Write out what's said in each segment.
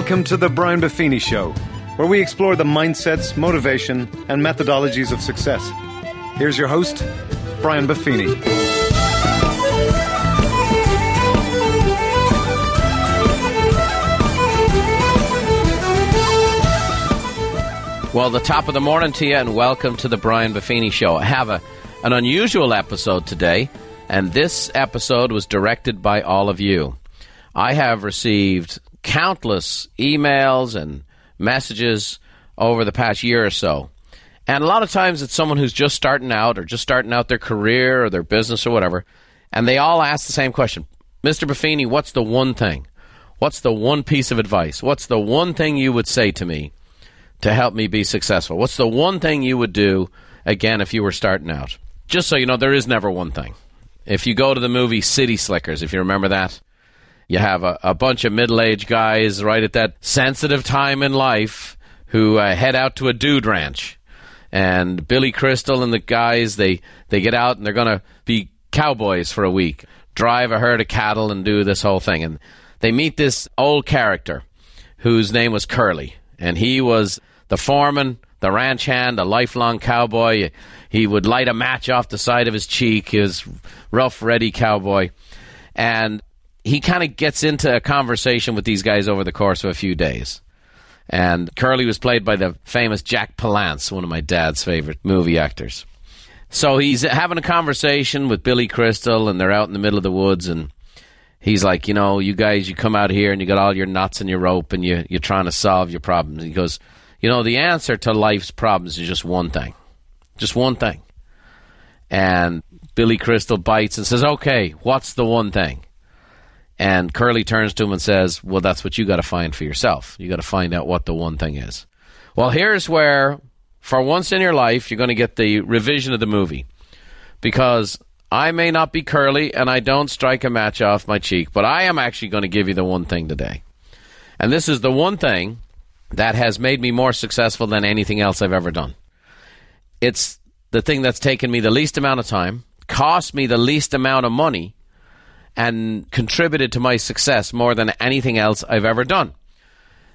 Welcome to the Brian Buffini Show, where we explore the mindsets, motivation, and methodologies of success. Here's your host, Brian Buffini. Well, the top of the morning to you, and welcome to the Brian Buffini Show. I have a, an unusual episode today, and this episode was directed by all of you. I have received countless emails and messages over the past year or so. And a lot of times it's someone who's just starting out or just starting out their career or their business or whatever, and they all ask the same question Mr. Buffini, what's the one thing? What's the one piece of advice? What's the one thing you would say to me to help me be successful? What's the one thing you would do, again, if you were starting out? Just so you know, there is never one thing. If you go to the movie City Slickers, if you remember that, you have a, a bunch of middle aged guys right at that sensitive time in life who uh, head out to a dude ranch. And Billy Crystal and the guys, they, they get out and they're going to be cowboys for a week, drive a herd of cattle and do this whole thing. And they meet this old character whose name was Curly. And he was the foreman, the ranch hand, a lifelong cowboy. He would light a match off the side of his cheek. his rough, ready cowboy. And he kind of gets into a conversation with these guys over the course of a few days. And Curly was played by the famous Jack Palance, one of my dad's favorite movie actors. So he's having a conversation with Billy Crystal, and they're out in the middle of the woods, and he's like, you know, you guys, you come out here and you got all your knots and your rope, and you, you're trying to solve your problems. He goes, you know, the answer to life's problems is just one thing, just one thing. And Billy Crystal bites and says, okay, what's the one thing? And Curly turns to him and says, Well, that's what you got to find for yourself. You got to find out what the one thing is. Well, here's where, for once in your life, you're going to get the revision of the movie. Because I may not be Curly and I don't strike a match off my cheek, but I am actually going to give you the one thing today. And this is the one thing that has made me more successful than anything else I've ever done. It's the thing that's taken me the least amount of time, cost me the least amount of money, and contributed to my success more than anything else I've ever done.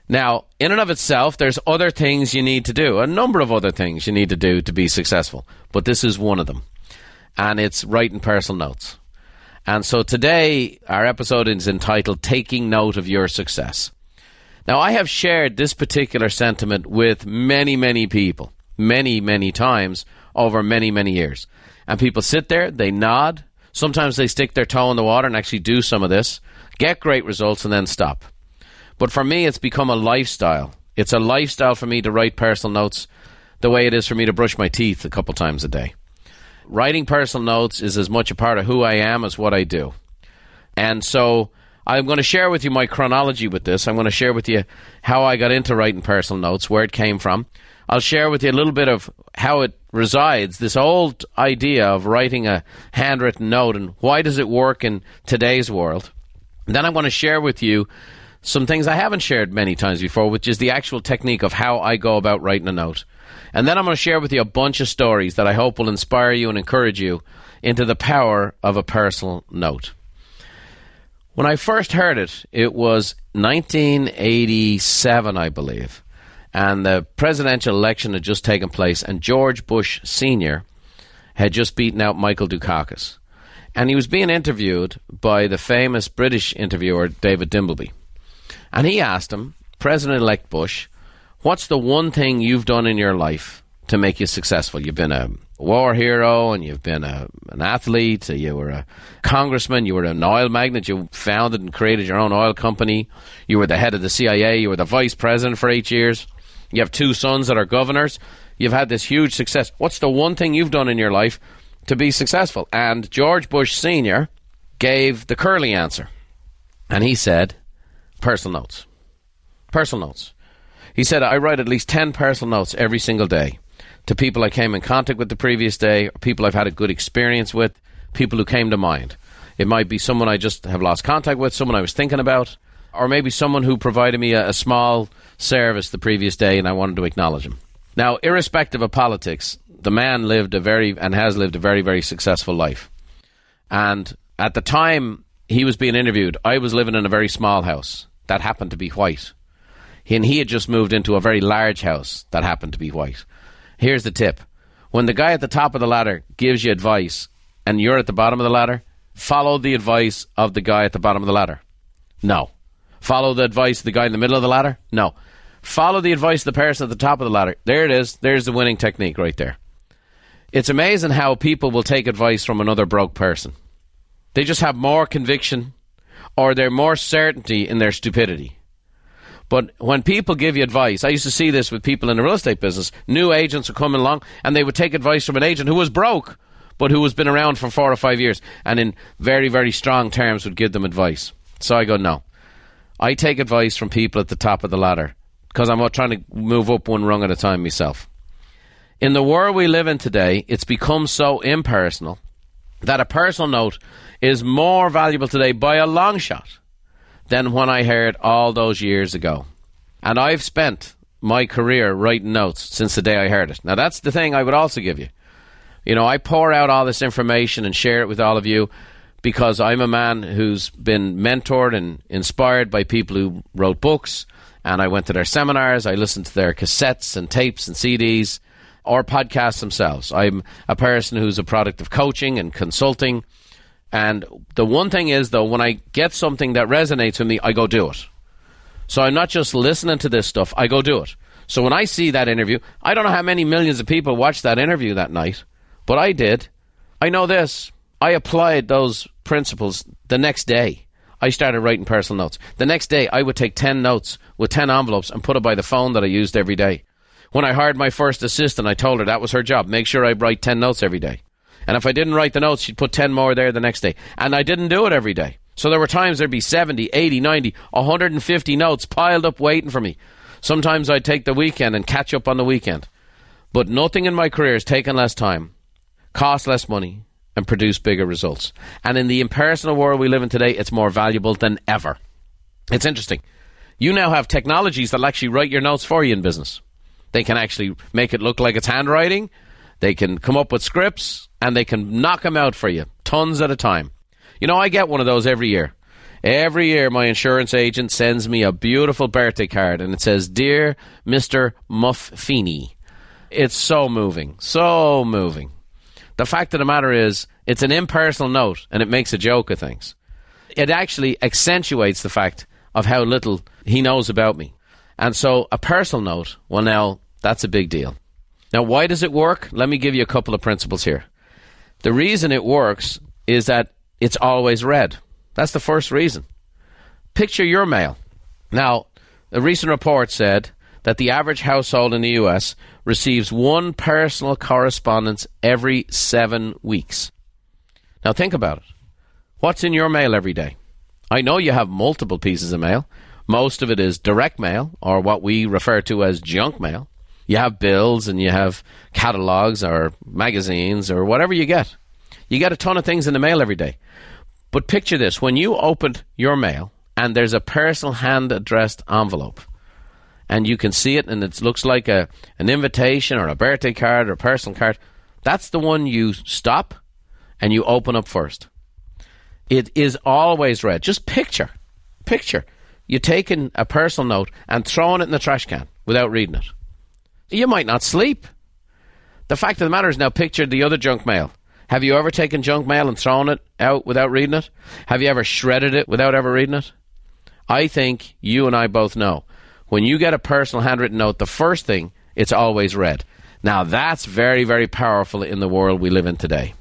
Now, in and of itself, there's other things you need to do, a number of other things you need to do to be successful, but this is one of them. And it's writing personal notes. And so today, our episode is entitled Taking Note of Your Success. Now, I have shared this particular sentiment with many, many people, many, many times over many, many years. And people sit there, they nod, Sometimes they stick their toe in the water and actually do some of this, get great results, and then stop. But for me, it's become a lifestyle. It's a lifestyle for me to write personal notes the way it is for me to brush my teeth a couple times a day. Writing personal notes is as much a part of who I am as what I do. And so I'm going to share with you my chronology with this. I'm going to share with you how I got into writing personal notes, where it came from. I'll share with you a little bit of how it resides, this old idea of writing a handwritten note and why does it work in today's world. Then I want to share with you some things I haven't shared many times before, which is the actual technique of how I go about writing a note. And then I'm going to share with you a bunch of stories that I hope will inspire you and encourage you into the power of a personal note. When I first heard it, it was 1987, I believe and the presidential election had just taken place, and George Bush Sr. had just beaten out Michael Dukakis. And he was being interviewed by the famous British interviewer David Dimbleby. And he asked him, President elect Bush, what's the one thing you've done in your life to make you successful? You've been a war hero and you've been a, an athlete, you were a congressman, you were an oil magnate, you founded and created your own oil company, you were the head of the CIA, you were the vice president for eight years. You have two sons that are governors. You've had this huge success. What's the one thing you've done in your life to be successful? And George Bush Sr. gave the curly answer. And he said, personal notes. Personal notes. He said, I write at least 10 personal notes every single day to people I came in contact with the previous day, people I've had a good experience with, people who came to mind. It might be someone I just have lost contact with, someone I was thinking about, or maybe someone who provided me a, a small service the previous day and I wanted to acknowledge him. Now, irrespective of politics, the man lived a very and has lived a very, very successful life. And at the time he was being interviewed, I was living in a very small house that happened to be white. and he had just moved into a very large house that happened to be white. Here's the tip when the guy at the top of the ladder gives you advice and you're at the bottom of the ladder, follow the advice of the guy at the bottom of the ladder. No. Follow the advice of the guy in the middle of the ladder? No. Follow the advice of the person at the top of the ladder. There it is. There's the winning technique right there. It's amazing how people will take advice from another broke person. They just have more conviction or they're more certainty in their stupidity. But when people give you advice, I used to see this with people in the real estate business. New agents would come along and they would take advice from an agent who was broke, but who has been around for four or five years and in very, very strong terms would give them advice. So I go, no. I take advice from people at the top of the ladder because I'm trying to move up one rung at a time myself. In the world we live in today, it's become so impersonal that a personal note is more valuable today by a long shot than when I heard all those years ago. And I've spent my career writing notes since the day I heard it. Now, that's the thing I would also give you. You know, I pour out all this information and share it with all of you because I'm a man who's been mentored and inspired by people who wrote books. And I went to their seminars, I listened to their cassettes and tapes and CDs or podcasts themselves. I'm a person who's a product of coaching and consulting and the one thing is, though, when I get something that resonates with me, I go do it. So I'm not just listening to this stuff, I go do it. So when I see that interview, I don't know how many millions of people watched that interview that night, but I did. I know this. I applied those principles the next day. I started writing personal notes. The next day, I would take 10 notes with 10 envelopes and put it by the phone that I used every day. When I hired my first assistant, I told her that was her job. Make sure I write 10 notes every day. And if I didn't write the notes, she'd put 10 more there the next day. And I didn't do it every day. So there were times there'd be 70, 80, 90, 150 notes piled up waiting for me. Sometimes I'd take the weekend and catch up on the weekend. But nothing in my career has taken less time, cost less money, and produced bigger results. And in the impersonal world we live in today, it's more valuable than ever. It's interesting. You now have technologies that'll actually write your notes for you in business. They can actually make it look like it's handwriting. They can come up with scripts and they can knock them out for you, tons at a time. You know, I get one of those every year. Every year, my insurance agent sends me a beautiful birthday card, and it says, Dear Mr. Muff Feeney. It's so moving, so moving. The fact of the matter is, it's an impersonal note, and it makes a joke of things. It actually accentuates the fact of how little he knows about me. And so, a personal note, well, now, that's a big deal. Now, why does it work? Let me give you a couple of principles here. The reason it works is that it's always read. That's the first reason. Picture your mail. Now, a recent report said that the average household in the US receives one personal correspondence every seven weeks. Now, think about it. What's in your mail every day? I know you have multiple pieces of mail. Most of it is direct mail, or what we refer to as junk mail you have bills and you have catalogs or magazines or whatever you get. You get a ton of things in the mail every day. But picture this when you open your mail and there's a personal hand addressed envelope and you can see it and it looks like a, an invitation or a birthday card or a personal card, that's the one you stop and you open up first. It is always read. Just picture, picture you taking a personal note and throwing it in the trash can without reading it. You might not sleep. The fact of the matter is now picture the other junk mail. Have you ever taken junk mail and thrown it out without reading it? Have you ever shredded it without ever reading it? I think you and I both know. When you get a personal handwritten note, the first thing, it's always read. Now, that's very, very powerful in the world we live in today.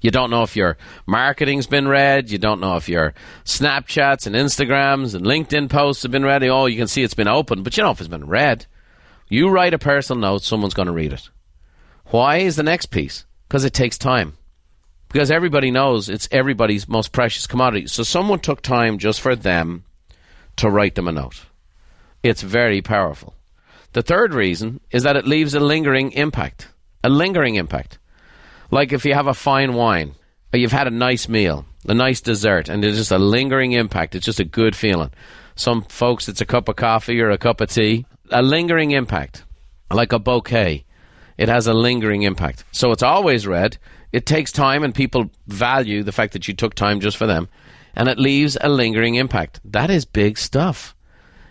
You don't know if your marketing's been read. You don't know if your Snapchats and Instagrams and LinkedIn posts have been read. Oh, you can see it's been open, but you know if it's been read. You write a personal note, someone's going to read it. Why is the next piece? Because it takes time. Because everybody knows it's everybody's most precious commodity. So someone took time just for them to write them a note. It's very powerful. The third reason is that it leaves a lingering impact. A lingering impact. Like if you have a fine wine, or you've had a nice meal, a nice dessert, and it's just a lingering impact. It's just a good feeling. Some folks, it's a cup of coffee or a cup of tea a lingering impact, like a bouquet. It has a lingering impact. So it's always read. It takes time, and people value the fact that you took time just for them, and it leaves a lingering impact. That is big stuff.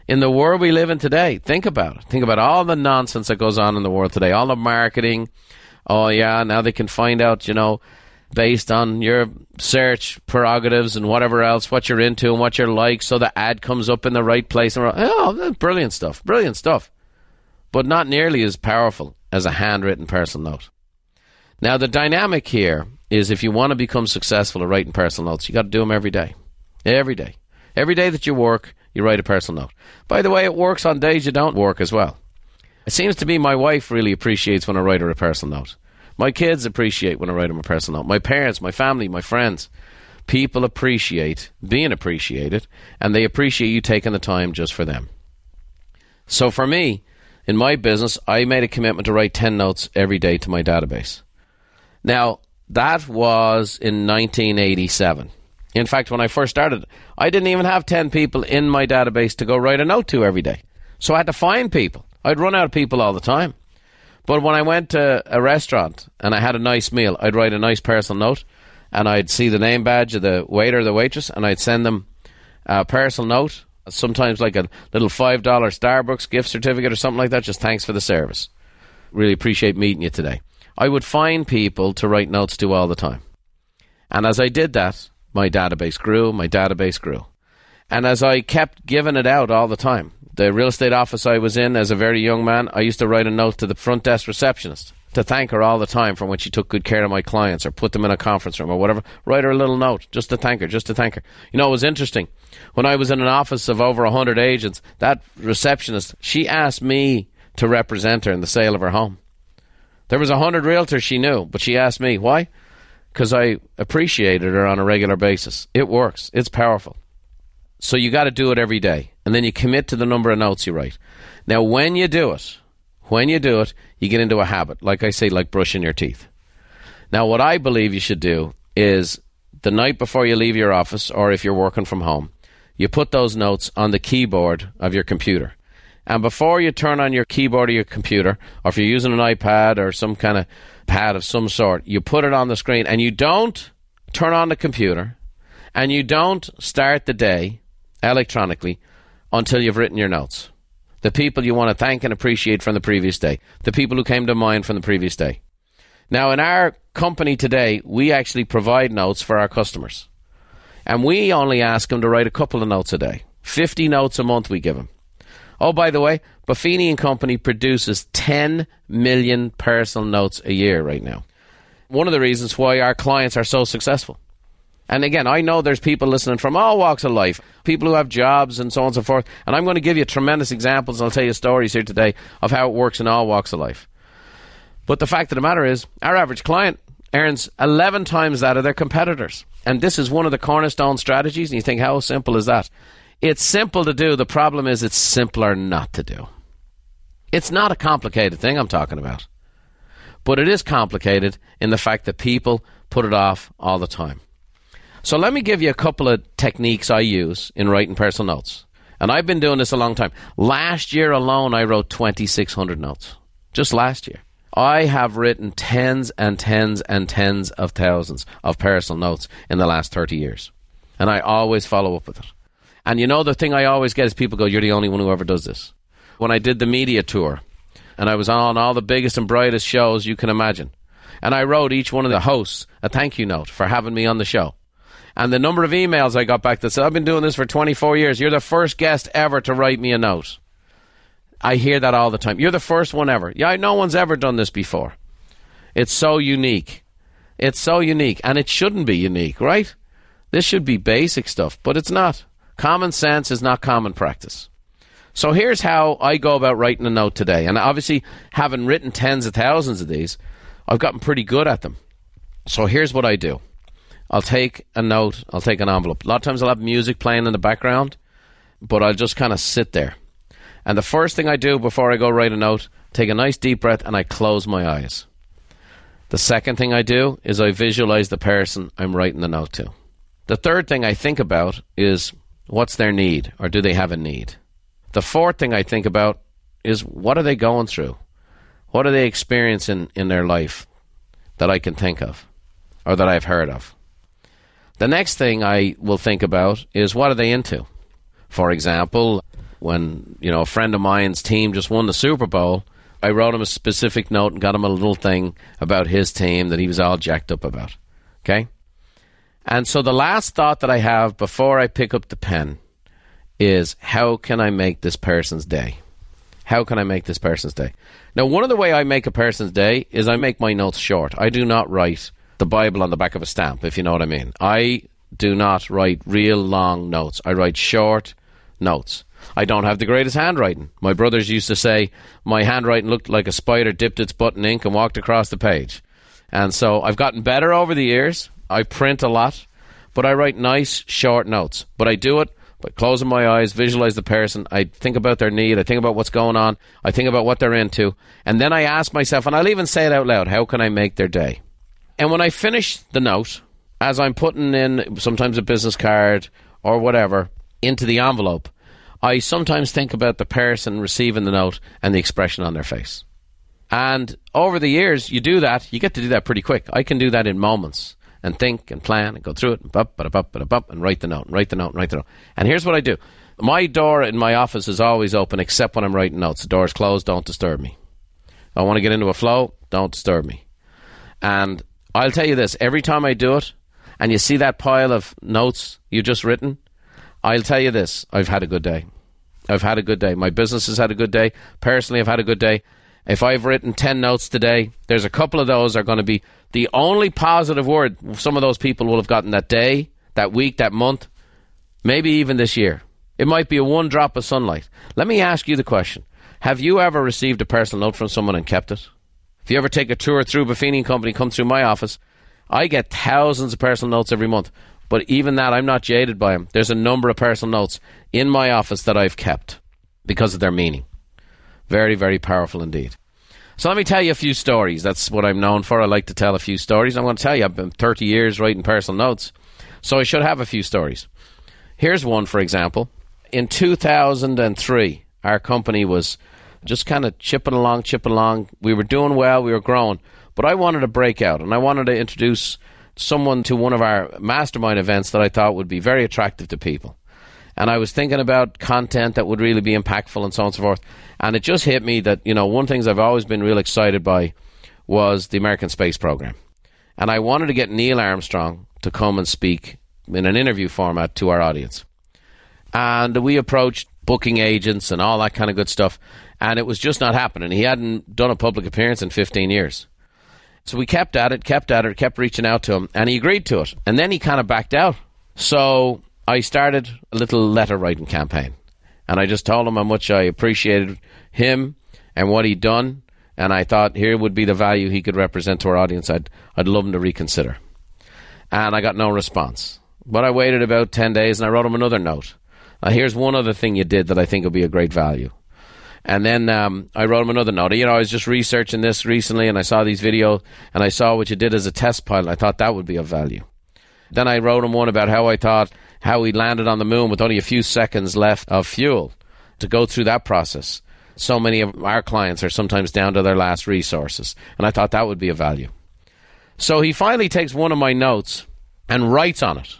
In the world we live in today, think about it. Think about all the nonsense that goes on in the world today, all the marketing. Oh, yeah, now they can find out, you know, based on your search prerogatives and whatever else, what you're into and what you're like, so the ad comes up in the right place. And oh, brilliant stuff, brilliant stuff. But not nearly as powerful as a handwritten personal note. Now, the dynamic here is if you want to become successful at writing personal notes, you got to do them every day. Every day. Every day that you work, you write a personal note. By the way, it works on days you don't work as well. It seems to me my wife really appreciates when I write her a personal note. My kids appreciate when I write them a personal note. My parents, my family, my friends. People appreciate being appreciated, and they appreciate you taking the time just for them. So for me, in my business, I made a commitment to write 10 notes every day to my database. Now, that was in 1987. In fact, when I first started, I didn't even have 10 people in my database to go write a note to every day. So I had to find people. I'd run out of people all the time. But when I went to a restaurant and I had a nice meal, I'd write a nice personal note and I'd see the name badge of the waiter or the waitress and I'd send them a personal note, sometimes like a little $5 Starbucks gift certificate or something like that, just thanks for the service. Really appreciate meeting you today. I would find people to write notes to all the time. And as I did that, my database grew, my database grew. And as I kept giving it out all the time, the real estate office I was in as a very young man, I used to write a note to the front desk receptionist to thank her all the time for when she took good care of my clients or put them in a conference room or whatever. Write her a little note just to thank her, just to thank her. You know, it was interesting. When I was in an office of over 100 agents, that receptionist, she asked me to represent her in the sale of her home. There was a 100 realtors she knew, but she asked me. Why? Because I appreciated her on a regular basis. It works. It's powerful. So you got to do it every day. And then you commit to the number of notes you write. Now, when you do it, when you do it, you get into a habit. Like I say, like brushing your teeth. Now, what I believe you should do is the night before you leave your office, or if you're working from home, you put those notes on the keyboard of your computer. And before you turn on your keyboard or your computer, or if you're using an iPad or some kind of pad of some sort, you put it on the screen and you don't turn on the computer and you don't start the day electronically until you've written your notes. The people you want to thank and appreciate from the previous day, the people who came to mind from the previous day. Now, in our company today, we actually provide notes for our customers. And we only ask them to write a couple of notes a day. 50 notes a month we give them. Oh, by the way, Buffini and Company produces 10 million personal notes a year right now. One of the reasons why our clients are so successful. And again, I know there's people listening from all walks of life, people who have jobs and so on and so forth. And I'm going to give you tremendous examples. I'll tell you stories here today of how it works in all walks of life. But the fact of the matter is, our average client earns 11 times that of their competitors. And this is one of the cornerstone strategies. And you think, how simple is that? It's simple to do. The problem is, it's simpler not to do. It's not a complicated thing I'm talking about. But it is complicated in the fact that people put it off all the time. So let me give you a couple of techniques I use in writing personal notes. And I've been doing this a long time. Last year alone, I wrote 2,600 notes. Just last year. I have written tens and tens and tens of thousands of personal notes in the last 30 years. And I always follow up with it. And you know, the thing I always get is people go, You're the only one who ever does this. When I did the media tour, and I was on all the biggest and brightest shows you can imagine, and I wrote each one of the hosts a thank you note for having me on the show. And the number of emails I got back that said, I've been doing this for 24 years. You're the first guest ever to write me a note. I hear that all the time. You're the first one ever. Yeah, no one's ever done this before. It's so unique. It's so unique. And it shouldn't be unique, right? This should be basic stuff, but it's not. Common sense is not common practice. So here's how I go about writing a note today. And obviously, having written tens of thousands of these, I've gotten pretty good at them. So here's what I do I'll take a note, I'll take an envelope. A lot of times I'll have music playing in the background, but I'll just kind of sit there. And the first thing I do before I go write a note, take a nice deep breath and I close my eyes. The second thing I do is I visualize the person I'm writing the note to. The third thing I think about is what's their need or do they have a need? The fourth thing I think about is what are they going through? What are they experiencing in their life that I can think of or that I've heard of? The next thing I will think about is what are they into? For example, when you know a friend of mine's team just won the Super Bowl, I wrote him a specific note and got him a little thing about his team that he was all jacked up about. Okay? And so the last thought that I have before I pick up the pen is how can I make this person's day? How can I make this person's day? Now, one of the way I make a person's day is I make my notes short. I do not write the Bible on the back of a stamp, if you know what I mean. I do not write real long notes. I write short notes. I don't have the greatest handwriting. My brothers used to say my handwriting looked like a spider dipped its butt in ink and walked across the page. And so I've gotten better over the years. I print a lot, but I write nice, short notes. But I do it by closing my eyes, visualize the person. I think about their need. I think about what's going on. I think about what they're into. And then I ask myself, and I'll even say it out loud, how can I make their day? And when I finish the note, as I'm putting in sometimes a business card or whatever into the envelope, I sometimes think about the person receiving the note and the expression on their face. And over the years, you do that, you get to do that pretty quick. I can do that in moments and think and plan and go through it and bup, but bup, but bup, and write the note, and write the note, and write the note. And here's what I do. My door in my office is always open except when I'm writing notes. The door's closed, don't disturb me. I want to get into a flow, don't disturb me. And I'll tell you this, every time I do it, and you see that pile of notes you just written, I'll tell you this I've had a good day. I've had a good day. My business has had a good day. Personally, I've had a good day. If I've written 10 notes today, there's a couple of those are going to be the only positive word some of those people will have gotten that day, that week, that month, maybe even this year. It might be a one drop of sunlight. Let me ask you the question Have you ever received a personal note from someone and kept it? If you ever take a tour through Buffini Company, come through my office, I get thousands of personal notes every month. But even that, I'm not jaded by them. There's a number of personal notes in my office that I've kept because of their meaning. Very, very powerful indeed. So let me tell you a few stories. That's what I'm known for. I like to tell a few stories. I'm going to tell you, I've been 30 years writing personal notes, so I should have a few stories. Here's one, for example. In 2003, our company was just kind of chipping along, chipping along. We were doing well, we were growing, but I wanted to break out and I wanted to introduce someone to one of our mastermind events that I thought would be very attractive to people. And I was thinking about content that would really be impactful and so on and so forth. And it just hit me that, you know, one of the things I've always been real excited by was the American space program. And I wanted to get Neil Armstrong to come and speak in an interview format to our audience. And we approached booking agents and all that kind of good stuff. And it was just not happening. He hadn't done a public appearance in 15 years. So we kept at it, kept at it, kept reaching out to him, and he agreed to it. And then he kind of backed out. So I started a little letter writing campaign. And I just told him how much I appreciated him and what he'd done. And I thought here would be the value he could represent to our audience. I'd, I'd love him to reconsider. And I got no response. But I waited about 10 days and I wrote him another note. Here's one other thing you did that I think will be a great value. And then um, I wrote him another note. You know, I was just researching this recently, and I saw these videos, and I saw what you did as a test pilot. I thought that would be of value. Then I wrote him one about how I thought how he landed on the moon with only a few seconds left of fuel to go through that process. So many of our clients are sometimes down to their last resources, and I thought that would be a value. So he finally takes one of my notes and writes on it.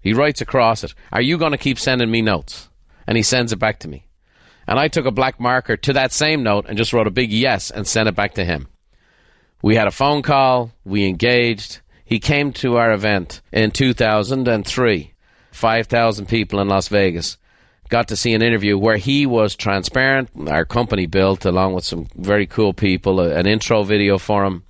He writes across it, Are you going to keep sending me notes? And he sends it back to me. And I took a black marker to that same note and just wrote a big yes and sent it back to him. We had a phone call, we engaged. He came to our event in 2003. 5,000 people in Las Vegas. Got to see an interview where he was transparent. Our company built, along with some very cool people, an intro video for him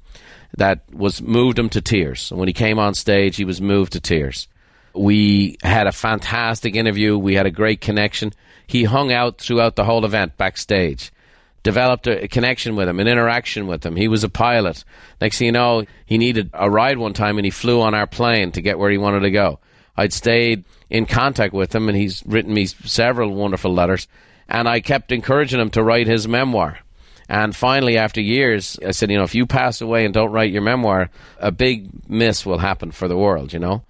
that was moved him to tears. When he came on stage, he was moved to tears. We had a fantastic interview. We had a great connection. He hung out throughout the whole event backstage. Developed a connection with him, an interaction with him. He was a pilot. Next thing you know, he needed a ride one time and he flew on our plane to get where he wanted to go. I'd stayed in contact with him and he's written me several wonderful letters. And I kept encouraging him to write his memoir. And finally, after years, I said, you know, if you pass away and don't write your memoir, a big miss will happen for the world, you know?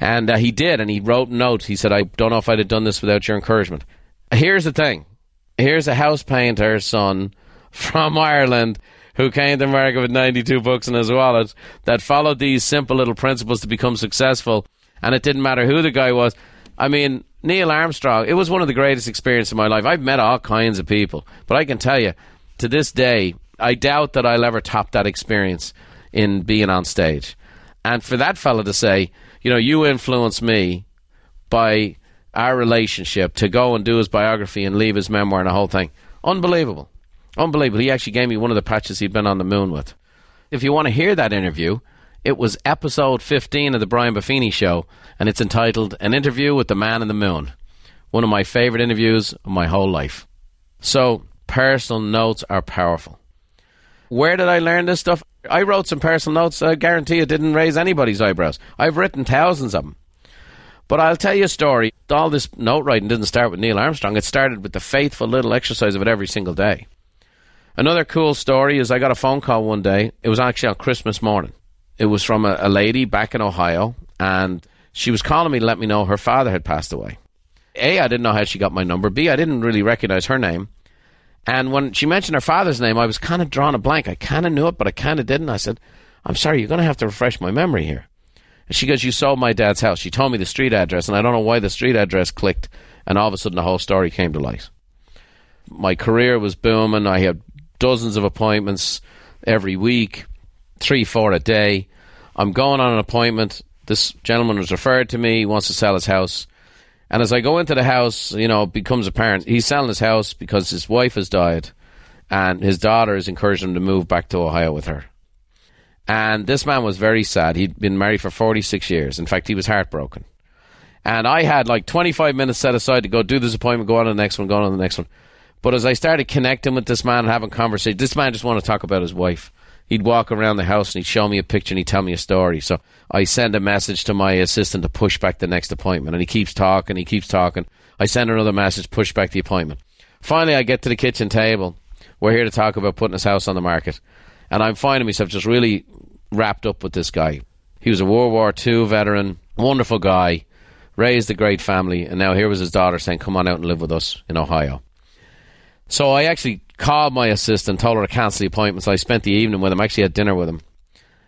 And uh, he did, and he wrote notes. He said, I don't know if I'd have done this without your encouragement. Here's the thing here's a house painter's son from Ireland who came to America with 92 books in his wallet that followed these simple little principles to become successful. And it didn't matter who the guy was. I mean, Neil Armstrong, it was one of the greatest experiences of my life. I've met all kinds of people, but I can tell you, to this day, I doubt that I'll ever top that experience in being on stage. And for that fella to say, you know, you influenced me by our relationship to go and do his biography and leave his memoir and the whole thing, unbelievable. Unbelievable. He actually gave me one of the patches he'd been on the moon with. If you want to hear that interview, it was episode 15 of the Brian Buffini Show, and it's entitled An Interview with the Man in the Moon. One of my favorite interviews of my whole life. So, personal notes are powerful. Where did I learn this stuff? I wrote some personal notes. I guarantee it didn't raise anybody's eyebrows. I've written thousands of them. But I'll tell you a story. All this note writing didn't start with Neil Armstrong. It started with the faithful little exercise of it every single day. Another cool story is I got a phone call one day. It was actually on Christmas morning. It was from a, a lady back in Ohio, and she was calling me to let me know her father had passed away. A, I didn't know how she got my number. B, I didn't really recognize her name. And when she mentioned her father's name, I was kind of drawn a blank. I kind of knew it, but I kind of didn't. I said, I'm sorry, you're going to have to refresh my memory here. And she goes, You sold my dad's house. She told me the street address, and I don't know why the street address clicked, and all of a sudden the whole story came to light. My career was booming. I had dozens of appointments every week, three, four a day. I'm going on an appointment. This gentleman was referred to me. He wants to sell his house. And as I go into the house, you know, it becomes apparent he's selling his house because his wife has died and his daughter has encouraged him to move back to Ohio with her. And this man was very sad. He'd been married for 46 years. In fact, he was heartbroken. And I had like 25 minutes set aside to go do this appointment, go on to the next one, go on to the next one. But as I started connecting with this man and having conversation, this man just wanted to talk about his wife. He'd walk around the house and he'd show me a picture and he'd tell me a story. So I send a message to my assistant to push back the next appointment. And he keeps talking, he keeps talking. I send another message, push back the appointment. Finally, I get to the kitchen table. We're here to talk about putting his house on the market. And I'm finding myself just really wrapped up with this guy. He was a World War II veteran, wonderful guy, raised a great family, and now here was his daughter saying, Come on out and live with us in Ohio. So I actually called my assistant, told her to cancel the appointment. So I spent the evening with him, I actually had dinner with him.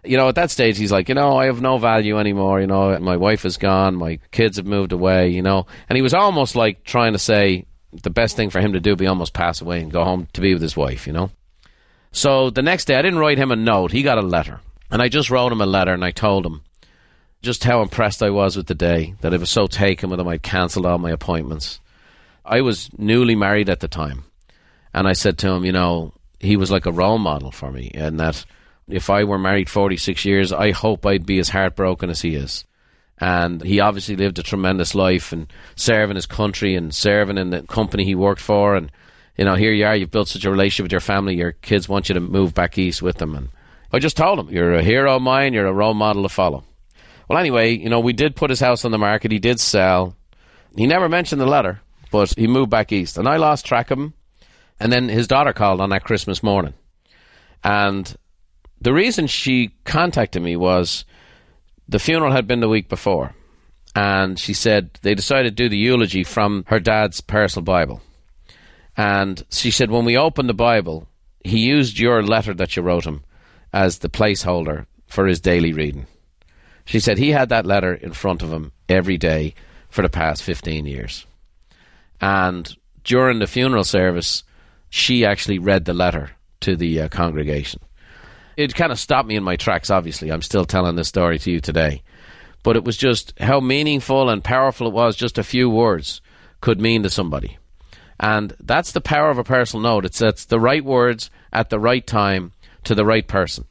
You know, at that stage, he's like, you know, I have no value anymore. You know, my wife is gone, my kids have moved away, you know. And he was almost like trying to say the best thing for him to do be almost pass away and go home to be with his wife, you know. So the next day, I didn't write him a note, he got a letter. And I just wrote him a letter and I told him just how impressed I was with the day, that I was so taken with him, I'd cancelled all my appointments. I was newly married at the time. And I said to him, you know, he was like a role model for me, and that if I were married 46 years, I hope I'd be as heartbroken as he is. And he obviously lived a tremendous life and serving his country and serving in the company he worked for. And, you know, here you are, you've built such a relationship with your family, your kids want you to move back east with them. And I just told him, you're a hero of mine, you're a role model to follow. Well, anyway, you know, we did put his house on the market, he did sell. He never mentioned the letter, but he moved back east. And I lost track of him. And then his daughter called on that Christmas morning. And the reason she contacted me was the funeral had been the week before. And she said they decided to do the eulogy from her dad's personal Bible. And she said, when we opened the Bible, he used your letter that you wrote him as the placeholder for his daily reading. She said he had that letter in front of him every day for the past 15 years. And during the funeral service, she actually read the letter to the uh, congregation. It kind of stopped me in my tracks, obviously. I'm still telling this story to you today. But it was just how meaningful and powerful it was, just a few words could mean to somebody. And that's the power of a personal note. It's, it's the right words at the right time to the right person.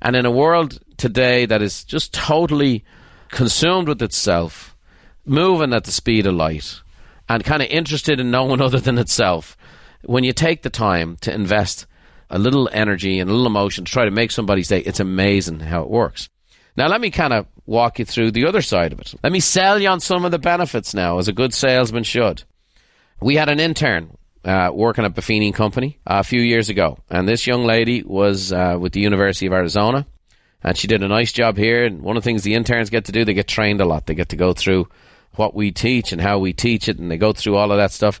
And in a world today that is just totally consumed with itself, moving at the speed of light, and kind of interested in no one other than itself, when you take the time to invest a little energy and a little emotion to try to make somebody's day, it's amazing how it works. Now, let me kind of walk you through the other side of it. Let me sell you on some of the benefits now, as a good salesman should. We had an intern uh, working at Buffini Company a few years ago, and this young lady was uh, with the University of Arizona, and she did a nice job here. And one of the things the interns get to do, they get trained a lot. They get to go through what we teach and how we teach it, and they go through all of that stuff.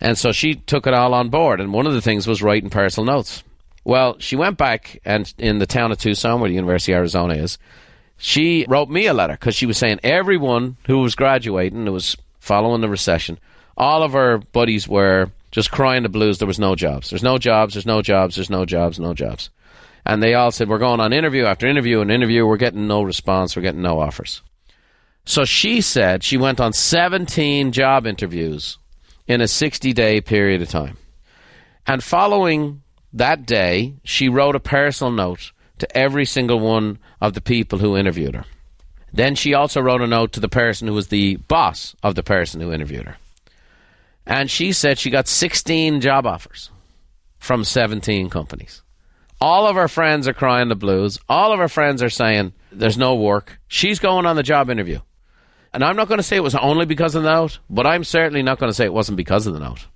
And so she took it all on board. And one of the things was writing personal notes. Well, she went back and in the town of Tucson, where the University of Arizona is, she wrote me a letter because she was saying everyone who was graduating, was following the recession, all of our buddies were just crying the blues. There was no jobs. There's no jobs. There's no jobs. There's no jobs. No jobs. And they all said, We're going on interview after interview and interview. We're getting no response. We're getting no offers. So she said she went on 17 job interviews in a 60 day period of time. And following that day, she wrote a personal note to every single one of the people who interviewed her. Then she also wrote a note to the person who was the boss of the person who interviewed her. And she said she got 16 job offers from 17 companies. All of her friends are crying the blues. All of her friends are saying there's no work. She's going on the job interview. And I'm not going to say it was only because of the note, but I'm certainly not going to say it wasn't because of the note.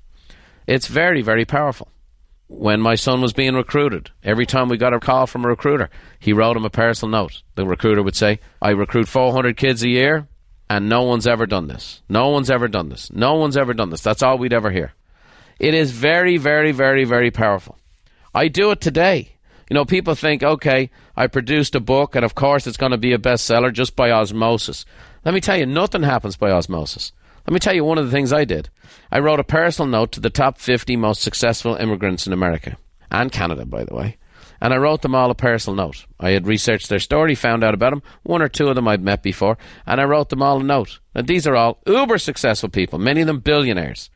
It's very, very powerful. When my son was being recruited, every time we got a call from a recruiter, he wrote him a personal note. The recruiter would say, I recruit 400 kids a year, and no one's ever done this. No one's ever done this. No one's ever done this. That's all we'd ever hear. It is very, very, very, very powerful. I do it today. You know, people think, okay, I produced a book, and of course it's going to be a bestseller just by osmosis. Let me tell you, nothing happens by osmosis. Let me tell you one of the things I did. I wrote a personal note to the top 50 most successful immigrants in America and Canada, by the way. And I wrote them all a personal note. I had researched their story, found out about them. One or two of them I'd met before, and I wrote them all a note. Now, these are all uber successful people, many of them billionaires.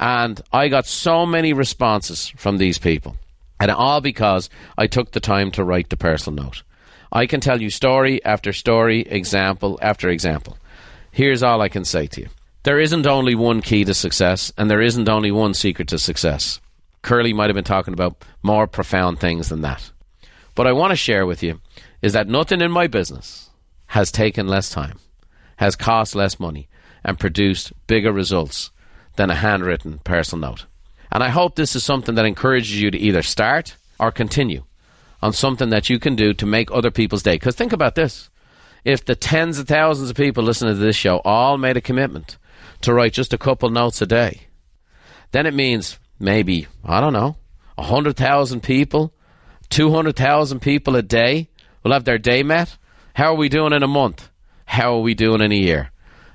And I got so many responses from these people. And all because I took the time to write the personal note. I can tell you story after story, example after example. Here's all I can say to you there isn't only one key to success, and there isn't only one secret to success. Curly might have been talking about more profound things than that. What I want to share with you is that nothing in my business has taken less time, has cost less money, and produced bigger results than a handwritten personal note. And I hope this is something that encourages you to either start or continue on something that you can do to make other people's day. Because think about this if the tens of thousands of people listening to this show all made a commitment to write just a couple notes a day, then it means maybe, I don't know, 100,000 people, 200,000 people a day will have their day met. How are we doing in a month? How are we doing in a year?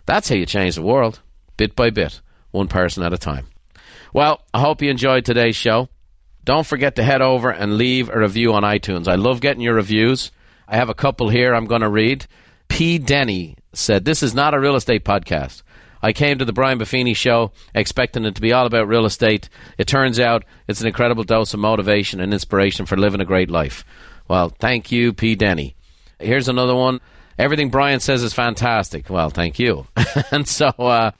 That's how you change the world, bit by bit, one person at a time. Well, I hope you enjoyed today's show. Don't forget to head over and leave a review on iTunes. I love getting your reviews. I have a couple here I'm going to read. P. Denny said, This is not a real estate podcast. I came to the Brian Buffini show expecting it to be all about real estate. It turns out it's an incredible dose of motivation and inspiration for living a great life. Well, thank you, P. Denny. Here's another one. Everything Brian says is fantastic. Well, thank you. and so uh,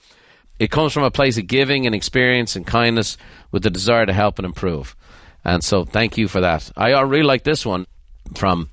it comes from a place of giving and experience and kindness with the desire to help and improve. And so thank you for that. I really like this one from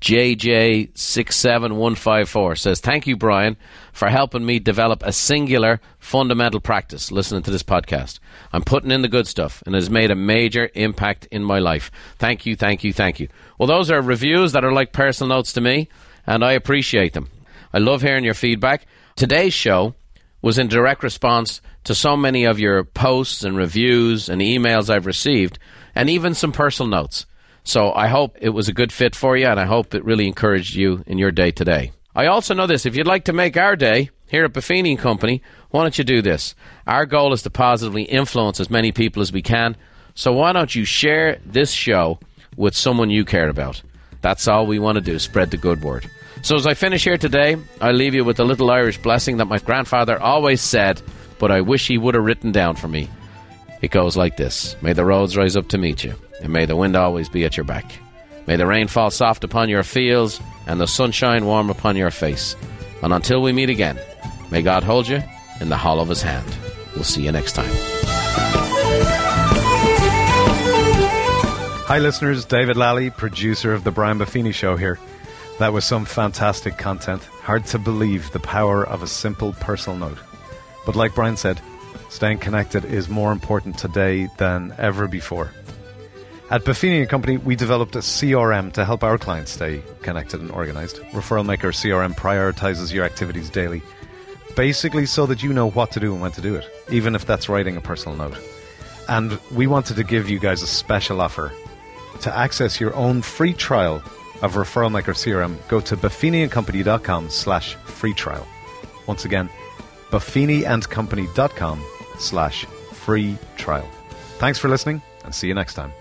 JJ67154 says, Thank you, Brian, for helping me develop a singular fundamental practice listening to this podcast. I'm putting in the good stuff and it has made a major impact in my life. Thank you, thank you, thank you. Well, those are reviews that are like personal notes to me, and I appreciate them. I love hearing your feedback. Today's show was in direct response to so many of your posts and reviews and emails I've received, and even some personal notes. So I hope it was a good fit for you, and I hope it really encouraged you in your day today. I also know this if you'd like to make our day here at Buffini Company, why don't you do this? Our goal is to positively influence as many people as we can. So why don't you share this show with someone you care about? That's all we want to do, spread the good word. So as I finish here today, I leave you with a little Irish blessing that my grandfather always said, but I wish he would have written down for me. It goes like this May the roads rise up to meet you and may the wind always be at your back. May the rain fall soft upon your fields, and the sunshine warm upon your face. And until we meet again, may God hold you in the hollow of his hand. We'll see you next time. Hi, listeners. David Lally, producer of The Brian Buffini Show here. That was some fantastic content. Hard to believe the power of a simple personal note. But like Brian said, staying connected is more important today than ever before. At Buffini & Company, we developed a CRM to help our clients stay connected and organized. Referral Maker CRM prioritizes your activities daily, basically so that you know what to do and when to do it, even if that's writing a personal note. And we wanted to give you guys a special offer. To access your own free trial of Referral Maker CRM, go to buffiniandcompany.com slash free trial. Once again, buffiniandcompany.com slash free trial. Thanks for listening and see you next time.